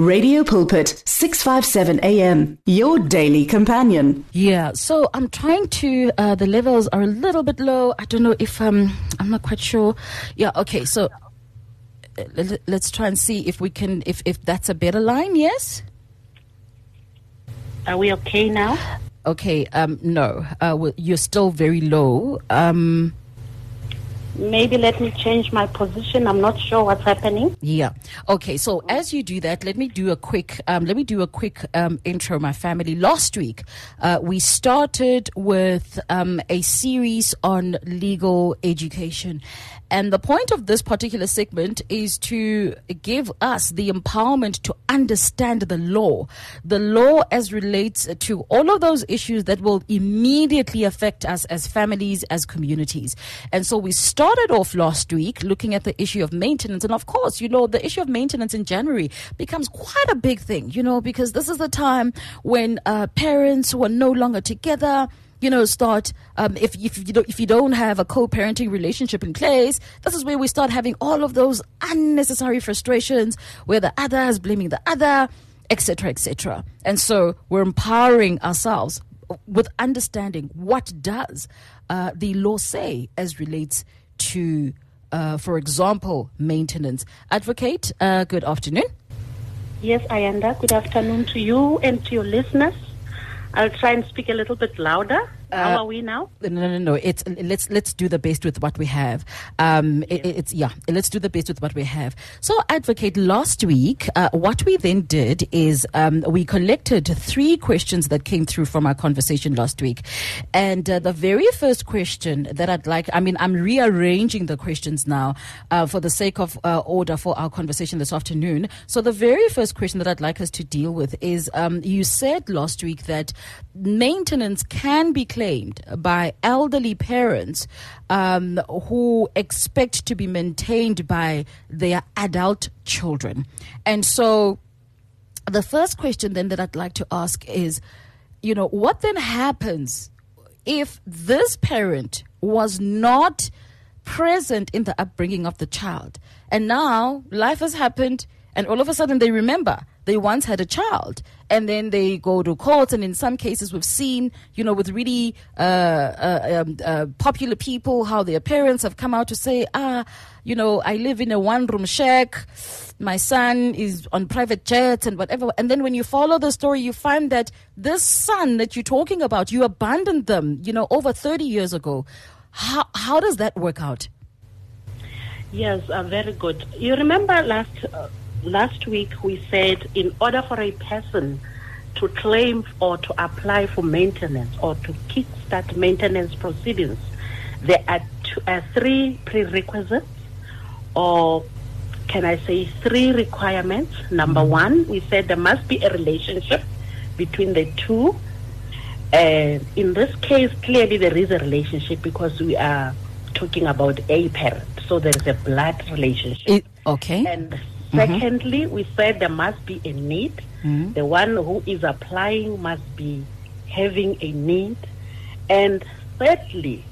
Radio Pulpit, 657 AM, your daily companion. Yeah, so I'm trying to, uh, the levels are a little bit low. I don't know if, um, I'm not quite sure. Yeah, okay, so uh, let's try and see if we can, if, if that's a better line, yes? Are we okay now? Okay, um, no, uh, well, you're still very low. Um, maybe let me change my position. I'm not sure what's happening. Yeah. Okay. So as you do that, let me do a quick. Um, let me do a quick um, intro. My family. Last week, uh, we started with um, a series on legal education, and the point of this particular segment is to give us the empowerment to understand the law, the law as relates to all of those issues that will immediately affect us as families, as communities. And so we started off last week looking at the issue of maintenance. And of course, you know, the issue of maintenance in January becomes quite a big thing, you know, because this is the time when uh, parents who are no longer together, you know, start um, if if you don't if you don't have a co-parenting relationship in place, this is where we start having all of those unnecessary frustrations where the other is blaming the other, etc., etc. And so we're empowering ourselves with understanding what does uh, the law say as relates to, uh, for example, maintenance. Advocate, uh, good afternoon. Yes, Ayanda. Good afternoon to you and to your listeners. I'll try and speak a little bit louder. How uh, are we now? No, no, no. It's let's let's do the best with what we have. Um, it, it's yeah. Let's do the best with what we have. So, advocate. Last week, uh, what we then did is um, we collected three questions that came through from our conversation last week, and uh, the very first question that I'd like. I mean, I'm rearranging the questions now uh, for the sake of uh, order for our conversation this afternoon. So, the very first question that I'd like us to deal with is: um, you said last week that maintenance can be claimed by elderly parents um, who expect to be maintained by their adult children. And so, the first question then that I'd like to ask is, you know, what then happens if this parent was not present in the upbringing of the child? And now life has happened, and all of a sudden they remember they once had a child and then they go to court and in some cases we've seen you know with really uh, uh, um, uh, popular people how their parents have come out to say ah you know i live in a one room shack. My son is on private jets and whatever. And then when you follow the story you find that this son that you're talking about you abandoned them you know over 30 years ago. How, how does that work out? Yes, uh, very good. You remember last uh, last week we said in order for a person to claim or to apply for maintenance or to kickstart maintenance proceedings, there are, two, uh, three prerequisites, or can I say three requirements. Number mm-hmm. one, we said there must be a relationship between the two. And in this case, clearly there is a relationship because we are talking about a parent. So there is a blood relationship. It, okay. And Mm-hmm. Secondly, we said there must be a need. Mm-hmm. The one who is applying must be having a need. And thirdly,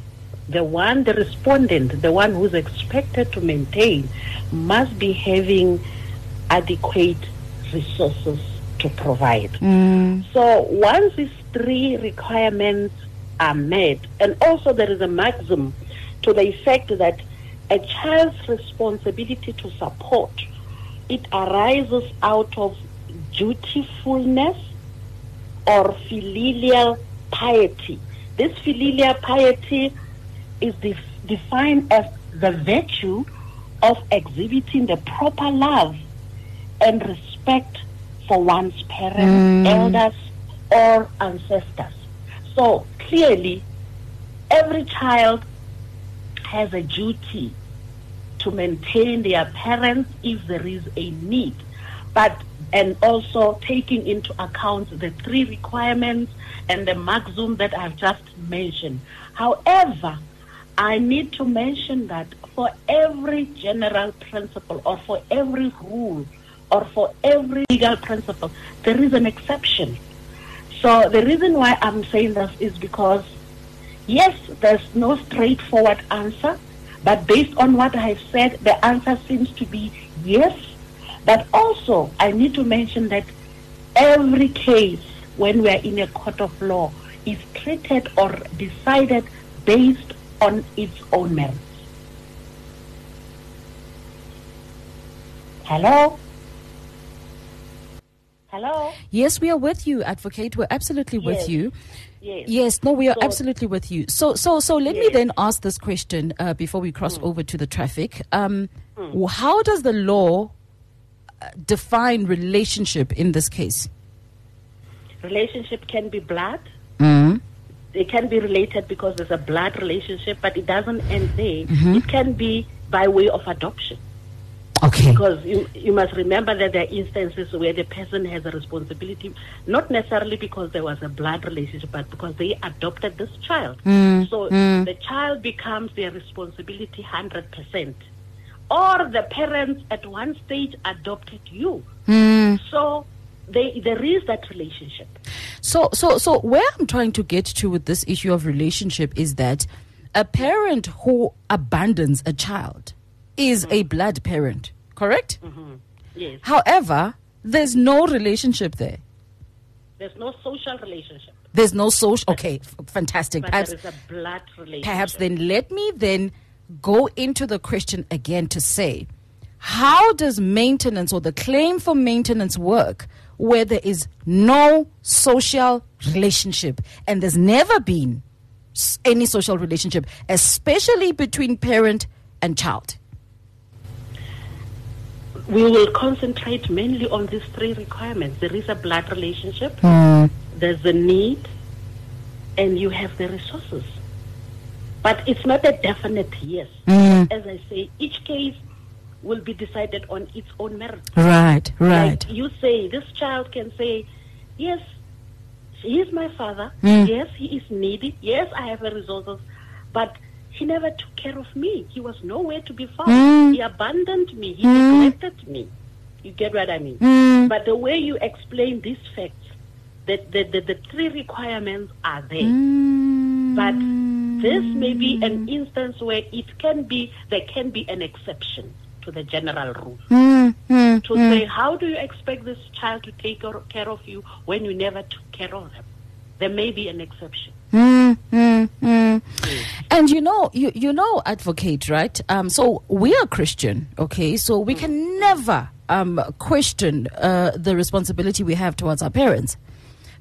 the one, the respondent, the one who's expected to maintain, must be having adequate resources to provide. Mm. So once these three requirements are met, and also there is a maximum to the effect that a child's responsibility to support it arises out of dutifulness or filial piety. This filial piety is def- defined as the virtue of exhibiting the proper love and respect for one's parents, mm. elders, or ancestors. So clearly, every child has a duty to maintain their parents if there is a need. But and also taking into account the three requirements and the maximum that I've just mentioned. However, I need to mention that for every general principle or for every rule or for every legal principle, there is an exception. So the reason why I'm saying this is because, yes, there's no straightforward answer, but based on what I have said, the answer seems to be yes. But also, I need to mention that every case, when we are in a court of law, is treated or decided based on its own merits. Hello? Hello? Yes, we are with you, advocate. We're absolutely with Yes. you. Yes. Yes, no, we are So- absolutely with you. So, so, so let me then ask this question uh, before we cross over to the traffic. Um, w- How does the law uh, define relationship in this case? Relationship can be blood. Mm. They can be related because there's a blood relationship, but it doesn't end there. Mm-hmm. It can be by way of adoption. Okay. Because you, you must remember that there are instances where the person has a responsibility, not necessarily because there was a blood relationship, but because they adopted this child. Mm, so the child becomes their responsibility 100%. Or the parents at one stage adopted you. Mm. So they, there is that relationship. So, so, so, where I'm trying to get to with this issue of relationship is that a parent who abandons a child is a blood parent, correct? Mm-hmm. Yes. However, there's no relationship there. There's no social relationship, There's no social. Okay, f- fantastic. but Perhaps, there is a blood relationship. perhaps then let me then go into the question again to say, how does maintenance or the claim for maintenance work where there is no social relationship and there's never been any social relationship, especially between parent and child? We will concentrate mainly on these three requirements. There is a blood relationship, there's a need, and you have the resources. But it's not a definite yes. As I say, each case will be decided on its own merit. Right, Like you say, this child can say, yes, he is my father. Mm. Yes, he is needy. Yes, I have the resources. But he never took care of me. He was nowhere to be found. Mm. He abandoned me. He neglected me. You get what I mean? Mm. But the way you explain these facts, that the, the, the three requirements are there. Mm. But this may be an instance where it can be, there can be an exception to the general rule Mm, mm, to say, how do you expect this child to take care of you when you never took care of them? There may be an exception. Mm, mm, mm. And you know, you you know, advocate, right? Um, so we are Christian, okay? So we can never um question uh, the responsibility we have towards our parents.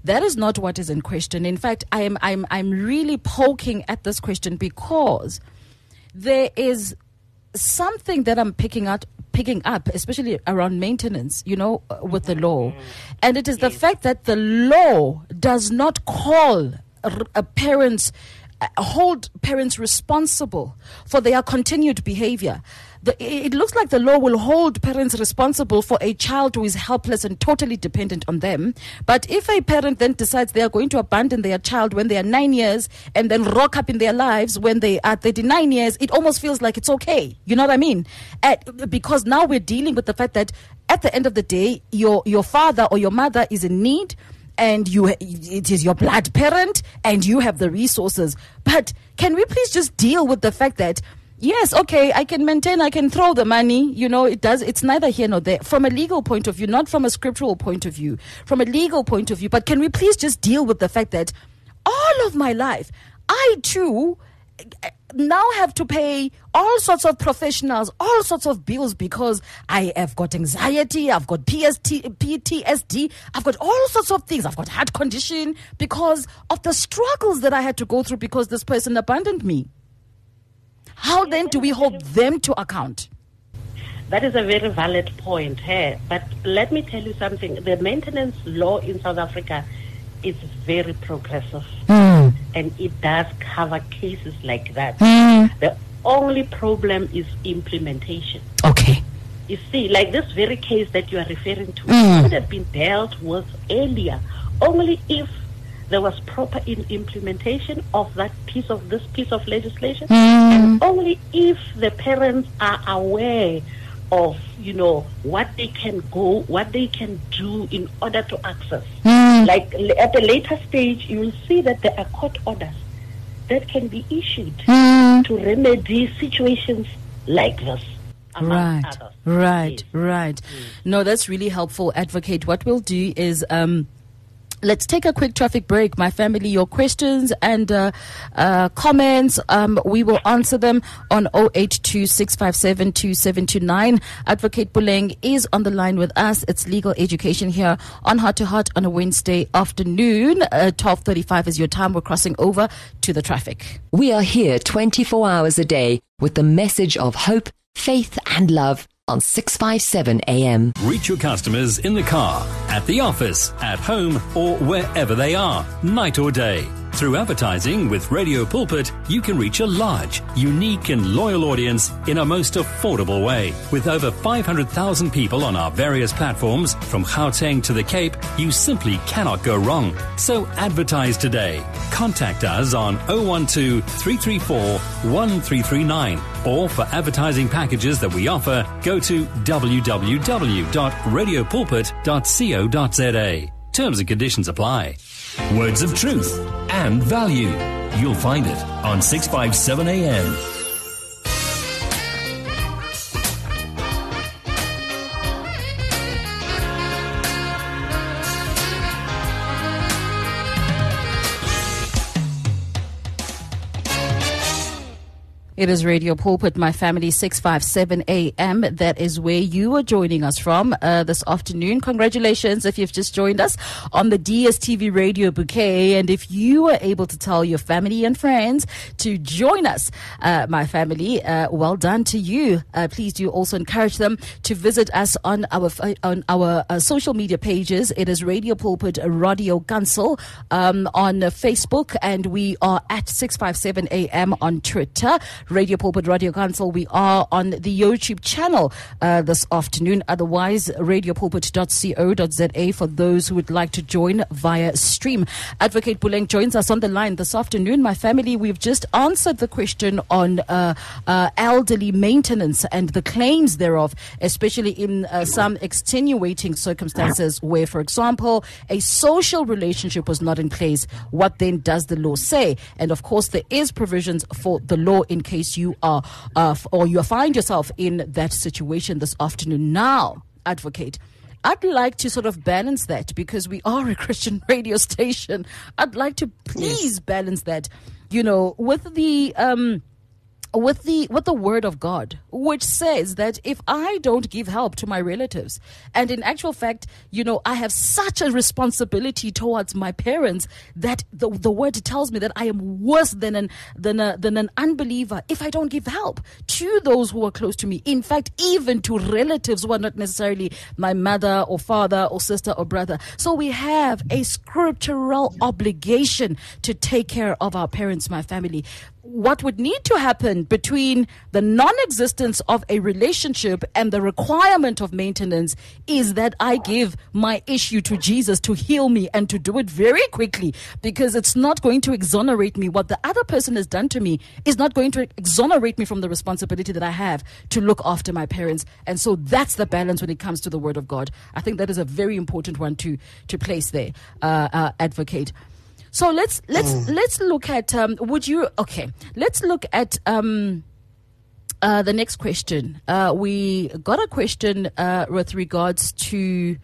That is not what is in question. In fact, I am I'm I'm really poking at this question because there is something that I'm picking out picking up, especially around maintenance, you know, uh, with the law. And it is the fact that the law does not call a, parents hold parents responsible for their continued behavior. The, it it looks like the law will hold parents responsible for a child who is helpless and totally dependent on them. But if a parent then decides they are going to abandon their child when they are nine years and then rock up in their lives when they are 39 years, it almost feels like it's okay. You know what I mean? At, because now we're dealing with the fact that at the end of the day, your, your father or your mother is in need and you it is your blood parent and you have the resources. But can we please just deal with the fact that yes okay i can maintain i can throw the money you know it does it's neither here nor there. From a legal point of view not from a scriptural point of view from a legal point of view but can we please just deal with the fact that all of my life i too now have to pay all sorts of professionals, all sorts of bills because I have got anxiety, I've got PST, PTSD, I've got all sorts of things, I've got heart condition because of the struggles that I had to go through because this person abandoned me. How then do we hold them to account? That is a very valid point here. But let me tell you something. The maintenance law in South Africa is very progressive. Hmm. And it does cover cases like that. Hmm. The only problem is implementation. Okay. You see, like this very case that you are referring to Mm. could have been dealt with earlier, only if there was proper in implementation of that piece of this piece of legislation, hmm. and only if the parents are aware of, you know, what they can go, what they can do in order to access. Hmm. Mm. Like at a later stage, you will see that there are court orders that can be issued mm. to remedy situations like this. among Right, others. right, Yes. right. Mm. No, that's really helpful, Advocate. What we'll do is. Um, Let's take a quick traffic break. My family, your questions and uh, uh, comments, um, we will answer them on 082 657 2729. Advocate Puleng is on the line with us. It's legal education here on Heart to Heart on a Wednesday afternoon. Uh, 12.35 is your time. We're crossing over to the traffic. We are here 24 hours a day with the message of hope, faith, and love on 657 AM. Reach your customers in the car, at the office, at home, or wherever they are, night or day. Through advertising with Radio Pulpit, you can reach a large, unique, and loyal audience in a most affordable way. With over 500,000 people on our various platforms, from Gauteng to the Cape, you simply cannot go wrong. So advertise today. Contact us on 012 334 1339 or for advertising packages that we offer, go to www.radiopulpit.co.za. Terms and conditions apply. Words of truth and value. You'll find it on 657 AM. It is Radio Pulpit, my family, 657 AM. That is where you are joining us from uh, this afternoon. Congratulations if you've just joined us on the DSTV Radio Bouquet. And if you are able to tell your family and friends to join us, uh, my family, uh, well done to you. Uh, please do also encourage them to visit us on our on our uh, social media pages. It is Radio Pulpit Radiokansel um, on Facebook, and we are at 657 AM on Twitter. Radio Pulpit Radiokansel. We are on the YouTube channel uh, this afternoon. Otherwise, radiopulpit.co.za for those who would like to join via stream. Advocate Puleng joins us on the line this afternoon. My family, we've just answered the question on uh, uh, elderly maintenance and the claims thereof, especially in uh, some extenuating circumstances where, for example, a social relationship was not in place. What then does the law say? And of course, there is provisions for the law in case you are uh, f- or you find yourself in that situation this afternoon. Now, advocate. I'd like to sort of balance that because we are a Christian radio station. I'd like to please balance that, you know, with the um, with the with the word of God, which says that if I don't give help to my relatives, and in actual fact, you know, I have such a responsibility towards my parents that the the word tells me that I am worse than an than a than an unbeliever if I don't give help to those who are close to me. In fact, even to relatives who are not necessarily my mother or father or sister or brother. So we have a scriptural obligation to take care of our parents, my family what would need to happen between the non existence of a relationship and the requirement of maintenance is that I give my issue to Jesus to heal me and to do it very quickly because it's not going to exonerate me. What the other person has done to me is not going to exonerate me from the responsibility that I have to look after my parents. And so that's the balance when it comes to the Word of God. I think that is a very important one to, to place there, uh, uh, advocate. So let's let's let's look at um, would you okay let's look at um, uh, the next question. Uh, we got a question uh, with regards to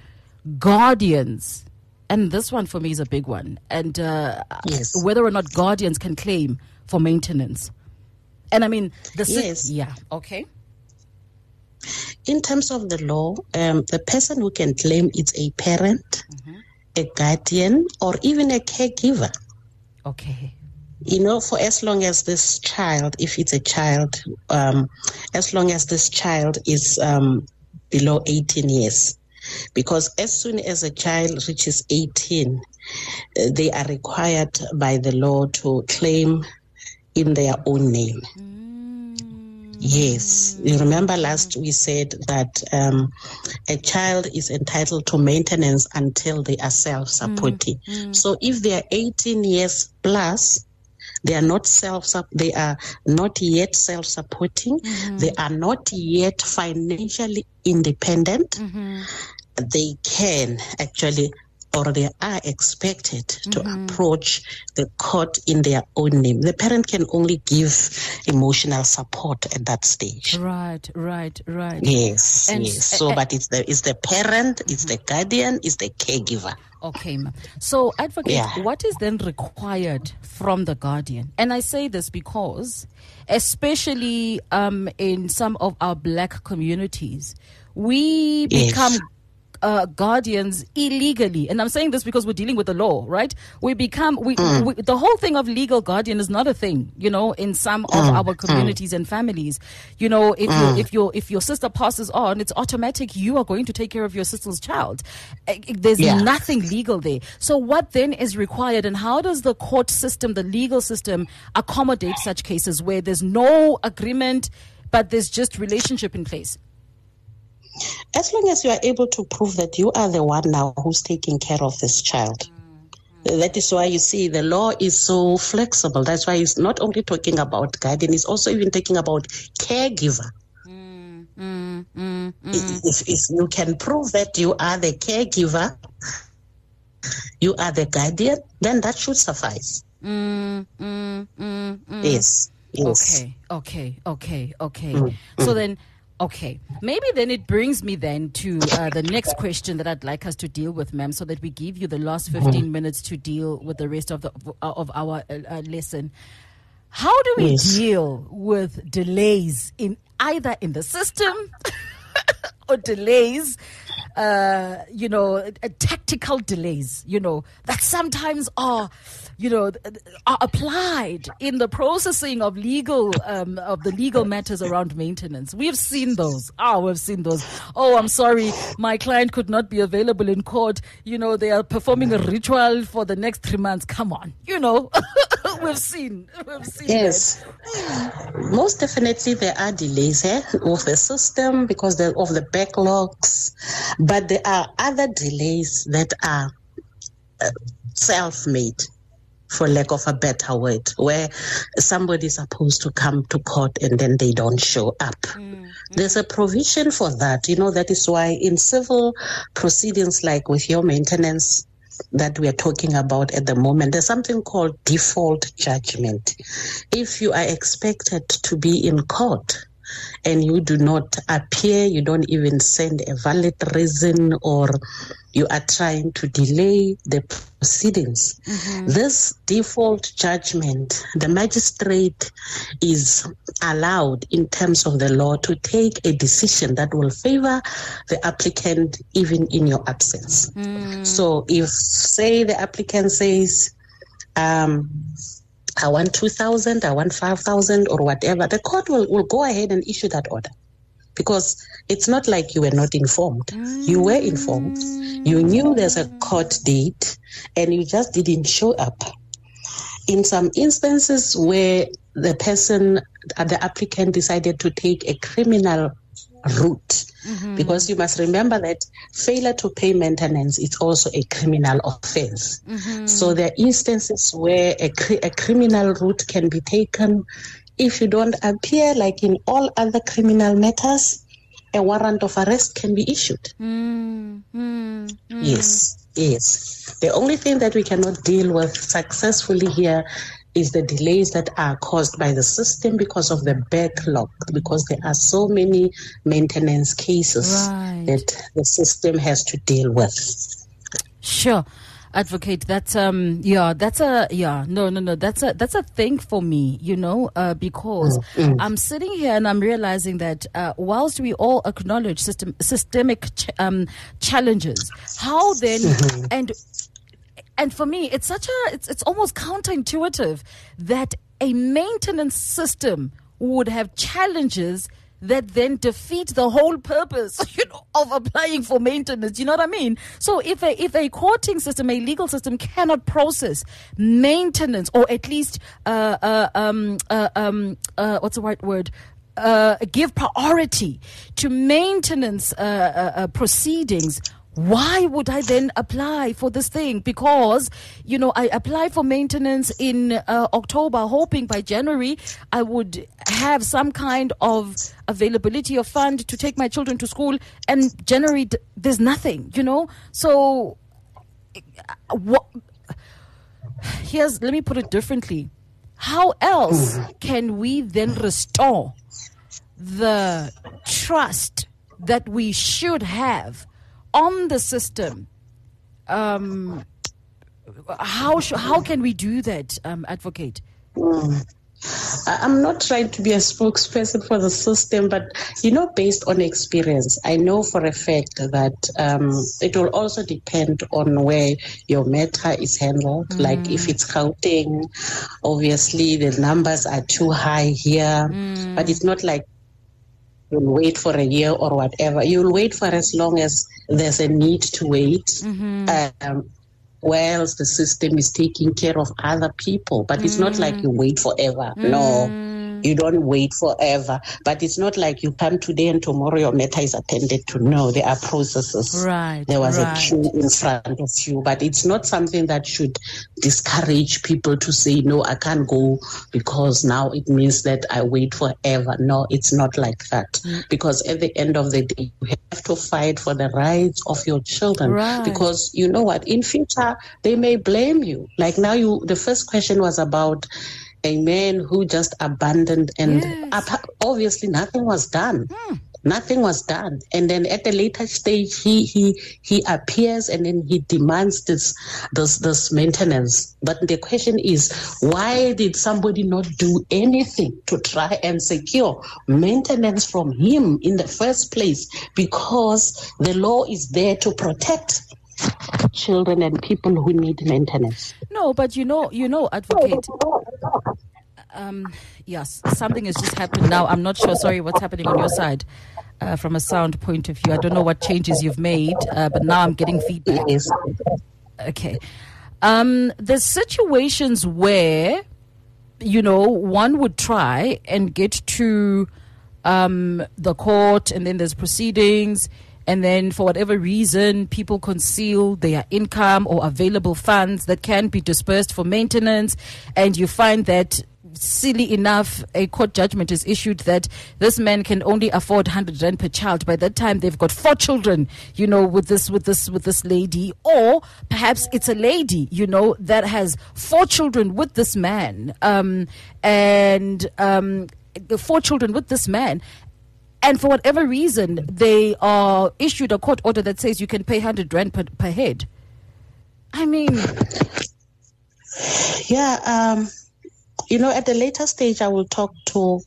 guardians, and this one for me is a big one, and uh, Yes. whether or not guardians can claim for maintenance. And I mean, the Yes. yeah, okay, In terms of the law, um, the person who can claim it's a parent, a guardian, or even a caregiver. okay, You know, for as long as this child, if it's a child, um, as long as this child is um, below 18 years. Because as soon as a child reaches 18, uh, they are required by the law to claim in their own name. Yes, you remember last we said that um, a child is entitled to maintenance until they are self-supporting. Mm, mm. So if they are 18 years plus, they are not self they are not yet self-supporting. Mm-hmm. They are not yet financially independent. Mm-hmm. They can actually or they are expected to approach the court in their own name. The parent can only give emotional support at that stage. Right, right, right. Yes, And yes. So, uh, but it's the it's the parent, it's the guardian, it's the caregiver. Okay, ma'am. So, advocate, Yeah. what is then required from the guardian? And I say this because, especially um, in some of our black communities, we Yes. become uh, guardians illegally, and I'm saying this because we're dealing with the law, right? We become we, Mm. we the whole thing of legal guardian is not a thing, you know, in some of Mm. our communities and families. You know, if you if your if your sister passes on, it's automatic. You are going to take care of your sister's child. Eh, eh, There's Yeah. nothing legal there. So what then is required, and how does the court system, the legal system, accommodate such cases where there's no agreement, but there's just relationship in place? As long as you are able to prove that you are the one now who's taking care of this child. Mm-hmm. That is why you see the law is so flexible. That's why it's not only talking about guardian, it's also even talking about caregiver. Mm-hmm. If, if you can prove that you are the caregiver, you are the guardian, then that should suffice. Mm-hmm. Yes. Yes. Okay, okay, okay, okay. So then, okay, maybe then it brings me then to uh, the next question that I'd like us to deal with, ma'am, so that we give you the last 15 minutes to deal with the rest of the of our uh, uh, lesson. How do we Yes. deal with delays in either in the system or delays, uh, you know, uh, tactical delays, you know, that sometimes are, you know, are applied in the processing of legal, um, of the legal matters around maintenance. We've seen those. Oh, we've seen those. Oh, I'm sorry, my client could not be available in court. You know, they are performing a ritual for the next three months. Come on, you know, we've seen, we've seen Yes. Most definitely there are delays here of the system because of the backlogs, but there are other delays that are uh, self-made for lack of a better word, where somebody is supposed to come to court and then they don't show up. There's a provision for that. You know, that is why in civil proceedings, like with your maintenance that we are talking about at the moment, there's something called default judgment. If you are expected to be in court, and you do not appear, you don't even send a valid reason, or you are trying to delay the proceedings. This default judgment, the magistrate is allowed in terms of the law to take a decision that will favor the applicant even in your absence. So if, say, the applicant says, um, I want 2,000, I want 5,000, or whatever, the court will, will go ahead and issue that order. Because it's not like you were not informed. You were informed. You knew there's a court date, and you just didn't show up. In some instances where the person, the applicant decided to take a criminal route, mm-hmm. because you must remember that failure to pay maintenance is also a criminal offense. Mm-hmm. So there are instances where a, a criminal route can be taken. If you don't appear, like in all other criminal matters, a warrant of arrest can be issued. Mm-hmm. Yes, yes. The only thing that we cannot deal with successfully here is the delays that are caused by the system because of the backlog, because there are so many maintenance cases Right. that the system has to deal with. Sure. Advocate, that's um yeah, that's a yeah, no no no, that's a that's a thing for me, you know, uh, because I'm sitting here and I'm realizing that uh, whilst we all acknowledge system systemic ch- um challenges, how then and and for me it's such a it's it's almost counterintuitive that a maintenance system would have challenges that then defeat the whole purpose you know of applying for maintenance. You know what i mean? So if a if a courting system a legal system cannot process maintenance or at least uh, uh um uh, um uh what's the right word? Uh, give priority to maintenance uh, proceedings why would I then apply for this thing? Because, you know, I apply for maintenance in uh, October, hoping by January I would have some kind of availability of fund to take my children to school. And January, there's nothing, you know? So what? Here's let me put it differently. How else can we then restore the trust that we should have on the system? Um, how sh- how can we do that, um, advocate? I- I'm not trying to be a spokesperson for the system, but you know, based on experience, I know for a fact that um, it will also depend on where your matter is handled. Like if it's Gauteng, obviously the numbers are too high here, but it's not like you'll wait for a year or whatever. You'll wait for as long as there's a need to wait. Mm-hmm. Um, whilst the system is taking care of other people. But it's not mm. like you wait forever. No, mm. You don't wait forever. But it's not like you come today and tomorrow your matter is attended to. No, there are processes. Right, There was right. a queue in front of you, but it's not something that should discourage people to say, no, I can't go because now it means that I wait forever. No, it's not like that. Mm. Because at the end of the day, you have to fight for the rights of your children. Right. Because you know what? In future, they may blame you. Like now, you. The first question was about a man who just abandoned, and Yes. obviously nothing was done. Hmm. Nothing was done, and then at the later stage, he he he appears, and then he demands this this this maintenance. But the question is, why did somebody not do anything to try and secure maintenance from him in the first place? Because the law is there to protect children and people who need maintenance. No, but you know, you know, advocate. Um, yes, something has just happened now. I'm not sure. Sorry, what's happening on your side uh, from a sound point of view. I don't know what changes you've made, uh, but now I'm getting feedback. Okay. Um, there's situations where, you know, one would try and get to um, the court, and then there's proceedings, and then for whatever reason, people conceal their income or available funds that can be dispersed for maintenance, and you find that silly enough, a court judgment is issued that this man can only afford 100 rand per child. By that time, they've got four children, you know, with this, with this, with this lady, or perhaps it's a lady, you know, that has four children with this man, um, and um, the four children with this man. And for whatever reason, they are issued a court order that says you can pay 100 rand per, per head. I mean, Yeah, um, you know, at the later stage, I will talk to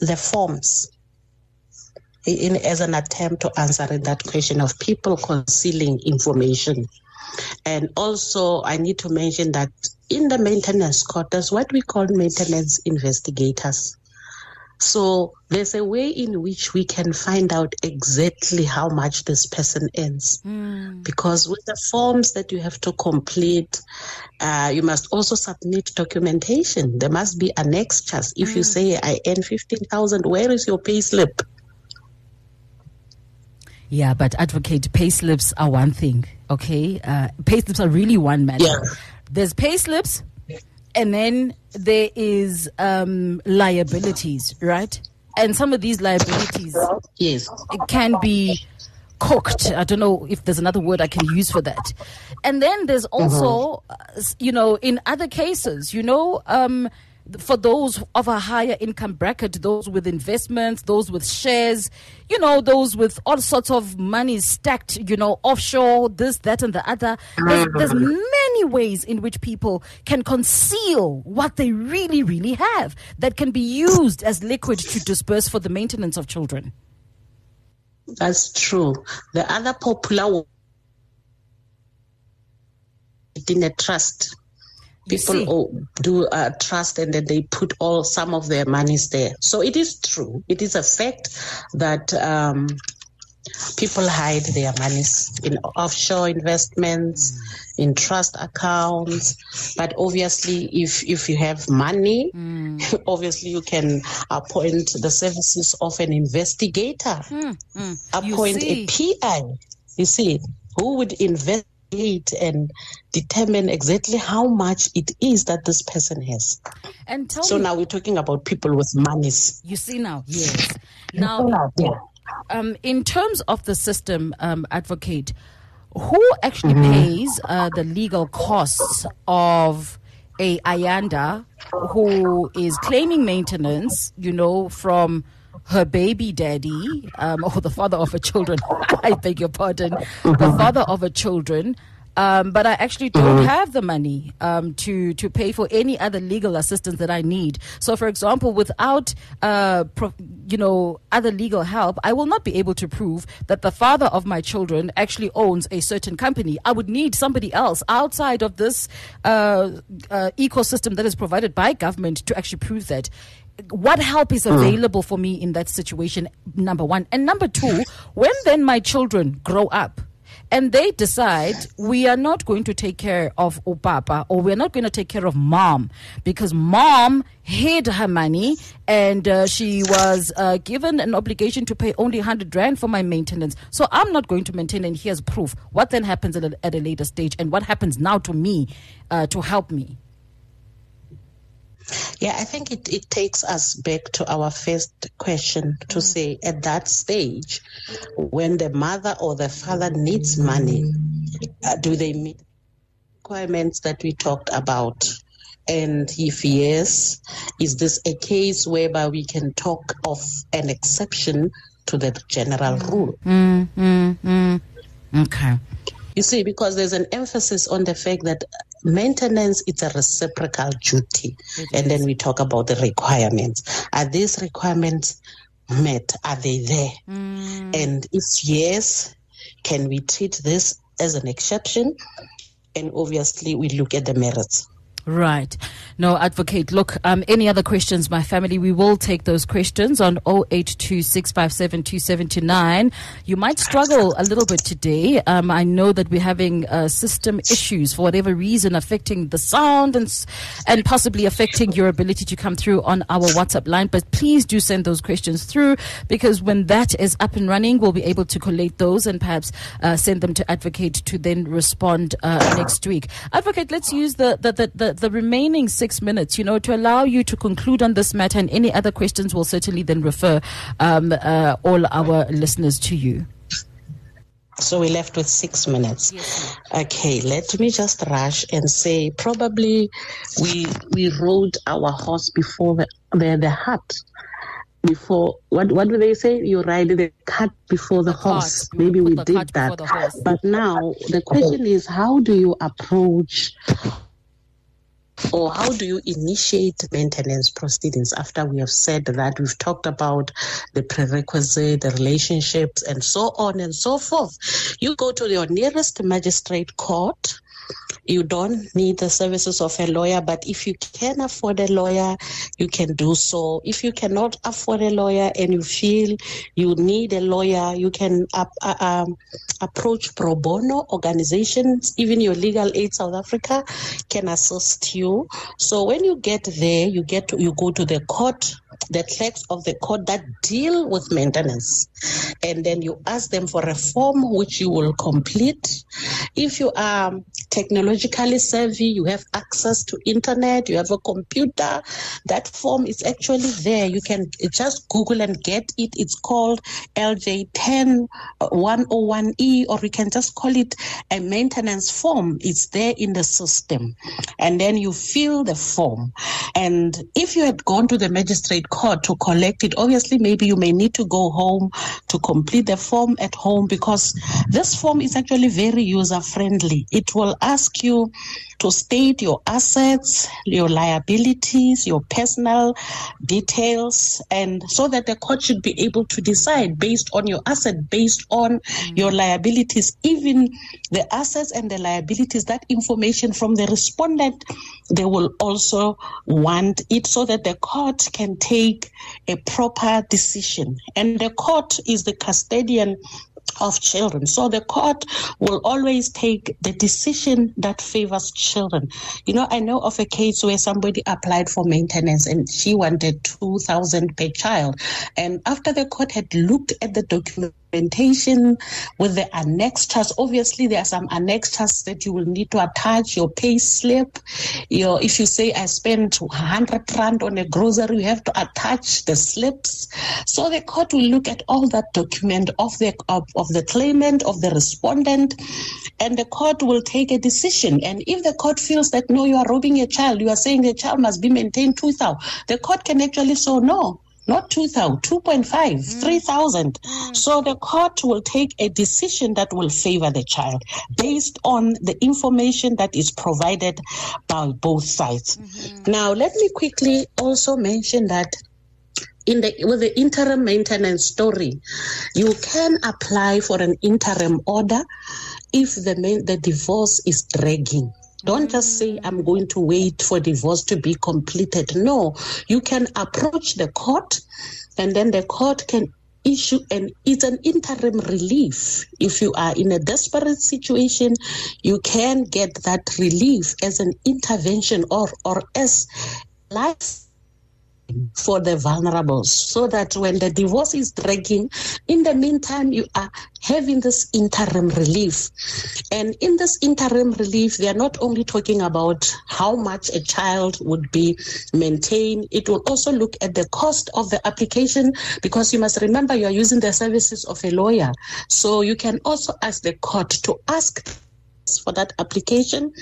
the forms in, as an attempt to answer that question of people concealing information. And also, I need to mention that in the maintenance court, there's what we call maintenance investigators. So there's a way in which we can find out exactly how much this person earns. Because with the forms that you have to complete, uh, you must also submit documentation. There must be annexures. If you say, I earn 15,000, where is your pay slip? Yeah, but advocate pay slips are one thing, okay? Uh, pay slips are really one matter. Yeah. There's pay slips, and then there is um, liabilities, right? And some of these liabilities Yes. it can be cooked. I don't know if there's another word I can use for that. And then there's also, uh, s- you know, in other cases, you know, um, for those of a higher income bracket, those with investments, those with shares, you know, those with all sorts of money stacked, you know, offshore, this, that, and the other. There's, mm. there's many ways in which people can conceal what they really, really have that can be used as liquid to disperse for the maintenance of children. That's true. The other popular one in a trust. People do a trust and then they put all some of their monies there. So it is true. It is a fact that um, people hide their monies in offshore investments, in trust accounts. But obviously, if if you have money, obviously you can appoint the services of an investigator appoint a. PI, you see, who would investigate and determine exactly how much it is that this person has. And tell So now we're talking about people with monies. you see now, yes. Now, Yeah. um, in terms of the system, um, advocate, who actually mm-hmm. pays uh, the legal costs of a Ayanda who is claiming maintenance, you know, from her baby daddy, um, or the father of her children. I beg your pardon, the mm-hmm. father of her children. Um, but I actually don't mm-hmm. have the money um, to to pay for any other legal assistance that I need. So, for example, without uh, pro- you know other legal help, I will not be able to prove that the father of my children actually owns a certain company. I would need somebody else outside of this uh, uh, ecosystem that is provided by government to actually prove that what help is mm. available for me in that situation number one and number two when then my children grow up and they decide we are not going to take care of Opapa or we're not going to take care of mom because mom hid her money and uh, she was uh, given an obligation to pay only 100 rand for my maintenance. So I'm not going to maintain, and here's proof. What then happens at a, at a later stage and what happens now to me uh, to help me? Yeah, I think it, it takes us back to our first question to mm. say at that stage, when the mother or the father needs money, uh, do they meet requirements that we talked about? And if yes, is this a case whereby we can talk of an exception to the general rule? Mm, mm, mm. Okay. You see, because there's an emphasis on the fact that maintenance is a reciprocal duty. And then we talk about the requirements. Are these requirements met? Are they there? Mm. And if yes, can we treat this as an exception? And obviously, we look at the merits. Right. No, advocate. Look, um, any other questions, my family? We will take those questions on 082 You might struggle a little bit today. Um, I know that we're having uh, system issues for whatever reason affecting the sound and, and possibly affecting your ability to come through on our WhatsApp line. But please do send those questions through because when that is up and running, we'll be able to collate those and perhaps uh, send them to advocate to then respond uh, next week. Advocate, let's use the, the, the, the the remaining six minutes, you know, to allow you to conclude on this matter and any other questions, we'll certainly then refer um, uh, all our listeners to you. So we're left with six minutes. Yes. Okay, let me just rush and say probably we we rode our horse before the the, the hut. Before what what do they say? You ride the cart before the, the horse. Cart. Maybe we did that. But now the question is how do you approach or how do you initiate maintenance proceedings after we have said that we've talked about the prerequisite, the relationships, and so on and so forth? You go to your nearest magistrate court you don't need the services of a lawyer, but if you can afford a lawyer, you can do so. If you cannot afford a lawyer and you feel you need a lawyer, you can uh, um, approach pro bono organizations. Even your Legal Aid South Africa can assist you. So when you get there, you get to, you go to the court the clerks of the court that deal with maintenance. And then you ask them for a form which you will complete. If you are technologically savvy, you have access to internet, you have a computer, that form is actually there. You can just Google and get it. It's called LJ10 101E, uh, or you can just call it a maintenance form. It's there in the system. And then you fill the form. And if you had gone to the magistrate court to collect it, obviously maybe you may need to go home to complete the form at home because this form is actually very user friendly. It will ask you to state your assets, your liabilities, your personal details, and so that the court should be able to decide based on your asset, based on mm-hmm. your liabilities, even the assets and the liabilities, that information from the respondent, they will also want it so that the court can take a proper decision. And the court is the custodian of children. So the court will always take the decision that favors children. You know, I know of a case where somebody applied for maintenance and she wanted 2000 per child. And after the court had looked at the document documentation with the annexures. Obviously, there are some annexures that you will need to attach your pay slip. Your, if you say I spent 100 rand on a grocery, you have to attach the slips. So the court will look at all that document of the of, of the claimant, of the respondent, and the court will take a decision. And if the court feels that no, you are robbing a child, you are saying the child must be maintained 2,000, the court can actually say no not 2,000, 2.5, mm. 3,000. Mm. So the court will take a decision that will favor the child based on the information that is provided by both sides. Mm-hmm. Now, let me quickly also mention that in the with the interim maintenance story, you can apply for an interim order if the main, the divorce is dragging. Don't just say, I'm going to wait for divorce to be completed. No, you can approach the court and then the court can issue and it's an interim relief. If you are in a desperate situation, you can get that relief as an intervention or, or as life for the vulnerable so that when the divorce is dragging, in the meantime, you are having this interim relief. And in this interim relief, they are not only talking about how much a child would be maintained, it will also look at the cost of the application because you must remember you are using the services of a lawyer. So you can also ask the court to ask for that application.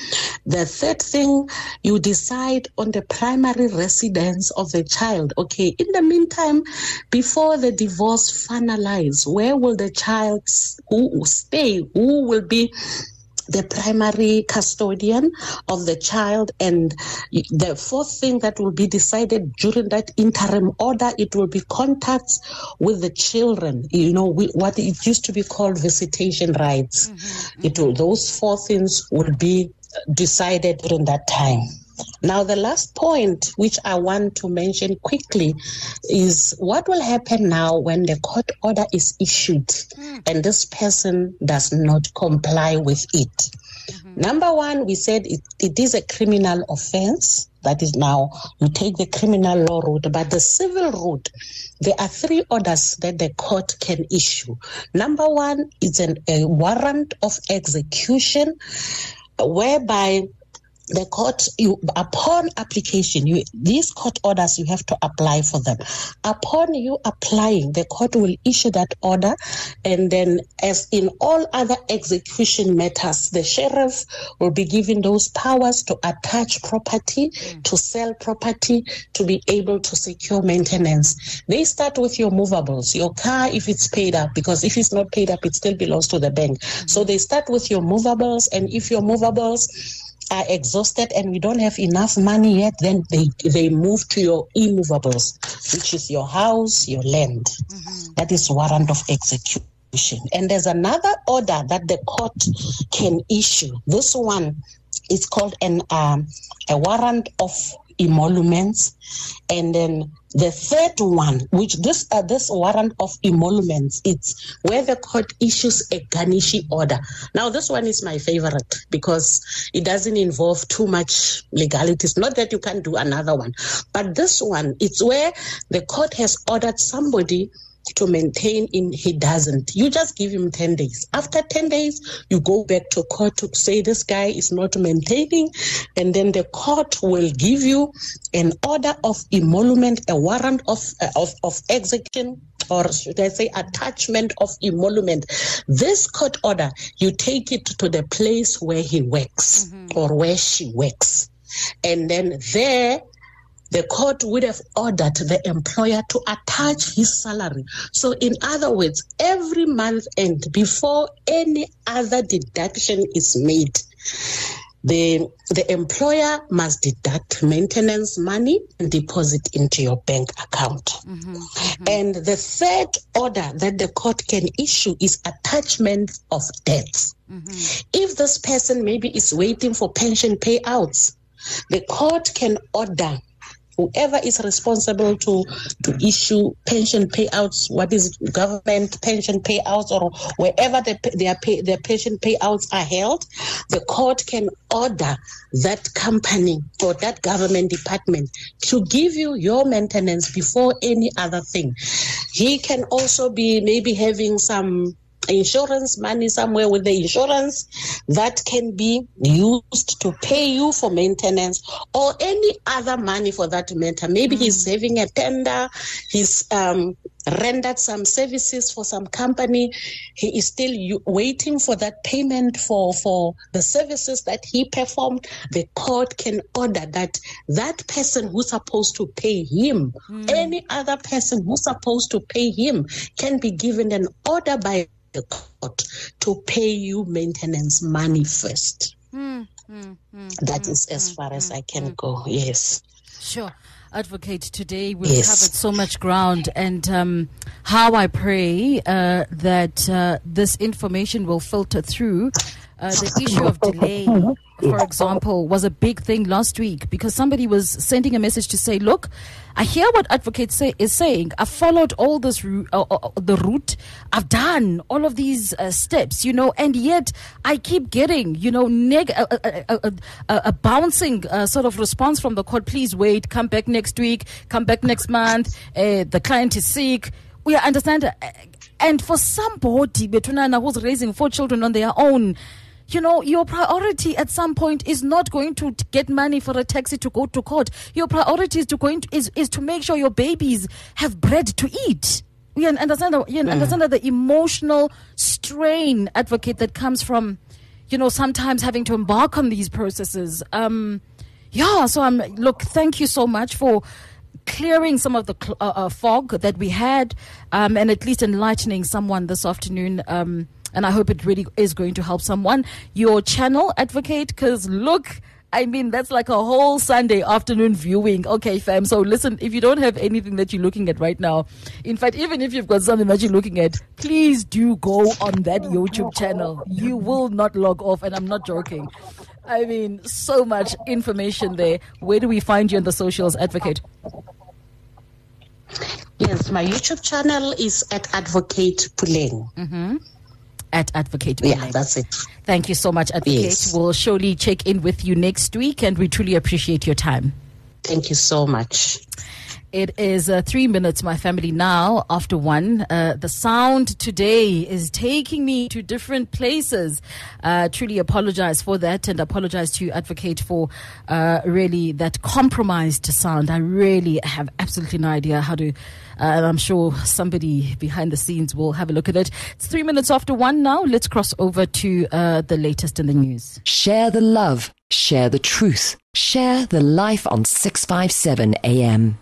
The third thing, you decide on the primary residence of the child. Okay, in the meantime, before the divorce finalize, where will the child who stay? Who will be the primary custodian of the child. And the fourth thing that will be decided during that interim order, it will be contacts with the children. You know, we, what it used to be called visitation rights. Mm-hmm. It will, those four things will be decided during that time. Now, the last point which I want to mention quickly is what will happen now when the court order is issued mm. and this person does not comply with it. Mm-hmm. Number one, we said it, it is a criminal offense. That is now you take the criminal law route, but the civil route, there are three orders that the court can issue. Number one is an, a warrant of execution, whereby the court you upon application you these court orders you have to apply for them upon you applying the court will issue that order and then as in all other execution matters the sheriff will be given those powers to attach property mm. to sell property to be able to secure maintenance they start with your movables your car if it's paid up because if it's not paid up it still belongs to the bank mm. so they start with your movables and if your movables are exhausted and we don't have enough money yet, then they, they move to your immovables, which is your house, your land. Mm-hmm. That is warrant of execution. And there's another order that the court can issue. This one is called an um, a warrant of emoluments. And then the third one, which this uh, this warrant of emoluments, it's where the court issues a garnishee order. Now, this one is my favorite because it doesn't involve too much legalities. Not that you can't do another one, but this one, it's where the court has ordered somebody to maintain in he doesn't. You just give him 10 days. After 10 days, you go back to court to say this guy is not maintaining, and then the court will give you an order of emolument, a warrant of, uh, of, of execution or should I say attachment of emolument. This court order, you take it to the place where he works mm-hmm. or where she works. And then there the court would have ordered the employer to attach his salary. So, in other words, every month end, before any other deduction is made, the the employer must deduct maintenance money and deposit into your bank account. Mm-hmm, mm-hmm. And the third order that the court can issue is attachment of debts. Mm-hmm. If this person maybe is waiting for pension payouts, the court can order whoever is responsible to to issue pension payouts, what is it, government pension payouts, or wherever the, their pay, their pension payouts are held, the court can order that company or that government department to give you your maintenance before any other thing. He can also be maybe having some insurance money somewhere with the insurance that can be used to pay you for maintenance or any other money for that matter. Maybe mm. he's saving a tender, he's um, rendered some services for some company. He is still u- waiting for that payment for, for the services that he performed. The court can order that that person who's supposed to pay him, mm. any other person who's supposed to pay him, can be given an order by the court to pay you maintenance money first. Mm, mm, mm, that is as far as I can go. Yes. Sure. Advocate, today we've yes. covered so much ground, and um, how I pray uh, that uh, this information will filter through. Uh, the issue of delay, for example, was a big thing last week because somebody was sending a message to say, "Look, I hear what advocates say, is saying. I've followed all this uh, uh, uh, the route. I've done all of these uh, steps, you know, and yet I keep getting, you know, neg- a, a, a, bouncing uh, sort of response from the court. Please wait. Come back next week. Come back next month. Uh, the client is sick. We understand. And for somebody, Betunana, who's raising four children on their own, you know, your priority at some point is not going to get money for a taxi to go to court. Your priority is to going to, is, is to make sure your babies have bread to eat. You understand, the, you mm. understand the emotional strain advocate that comes from, you know, sometimes having to embark on these processes. Um, yeah, so I'm look. Thank you so much for clearing some of the cl- uh, uh, fog that we had, um, and at least enlightening someone this afternoon. Um, and I hope it really is going to help someone. Your channel, Advocate, because look, I mean, that's like a whole Sunday afternoon viewing. Okay, fam. So listen, if you don't have anything that you're looking at right now, in fact, even if you've got something that you're looking at, please do go on that YouTube channel. You will not log off, and I'm not joking. I mean, so much information there. Where do we find you on the socials, Advocate? Yes, my YouTube channel is at Advocate Puleng. Mm-hmm at Advocate. Yeah, that's it. Thank you so much, Advocate. Yes. We'll surely check in with you next week, and we truly appreciate your time. Thank you so much. It is uh, three minutes, my family, now after one. Uh, the sound today is taking me to different places. Uh, truly apologize for that and apologize to Advocate, for uh, really that compromised sound. I really have absolutely no idea how to uh, and I'm sure somebody behind the scenes will have a look at it. It's three minutes after one now. Let's cross over to uh, the latest in the news. Share the love, share the truth, share the life on 657 AM.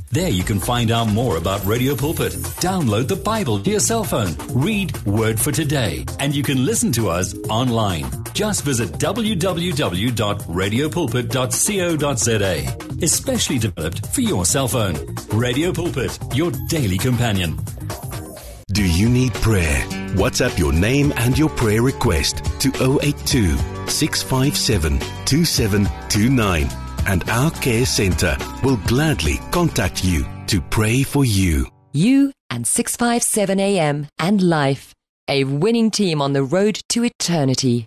There you can find out more about Radio Pulpit. Download the Bible to your cell phone. Read Word for Today. And you can listen to us online. Just visit www.radiopulpit.co.za. Especially developed for your cell phone. Radio Pulpit, your daily companion. Do you need prayer? WhatsApp your name and your prayer request to 082 657 2729 and our care center will gladly contact you to pray for you. You and 657 AM and life, a winning team on the road to eternity.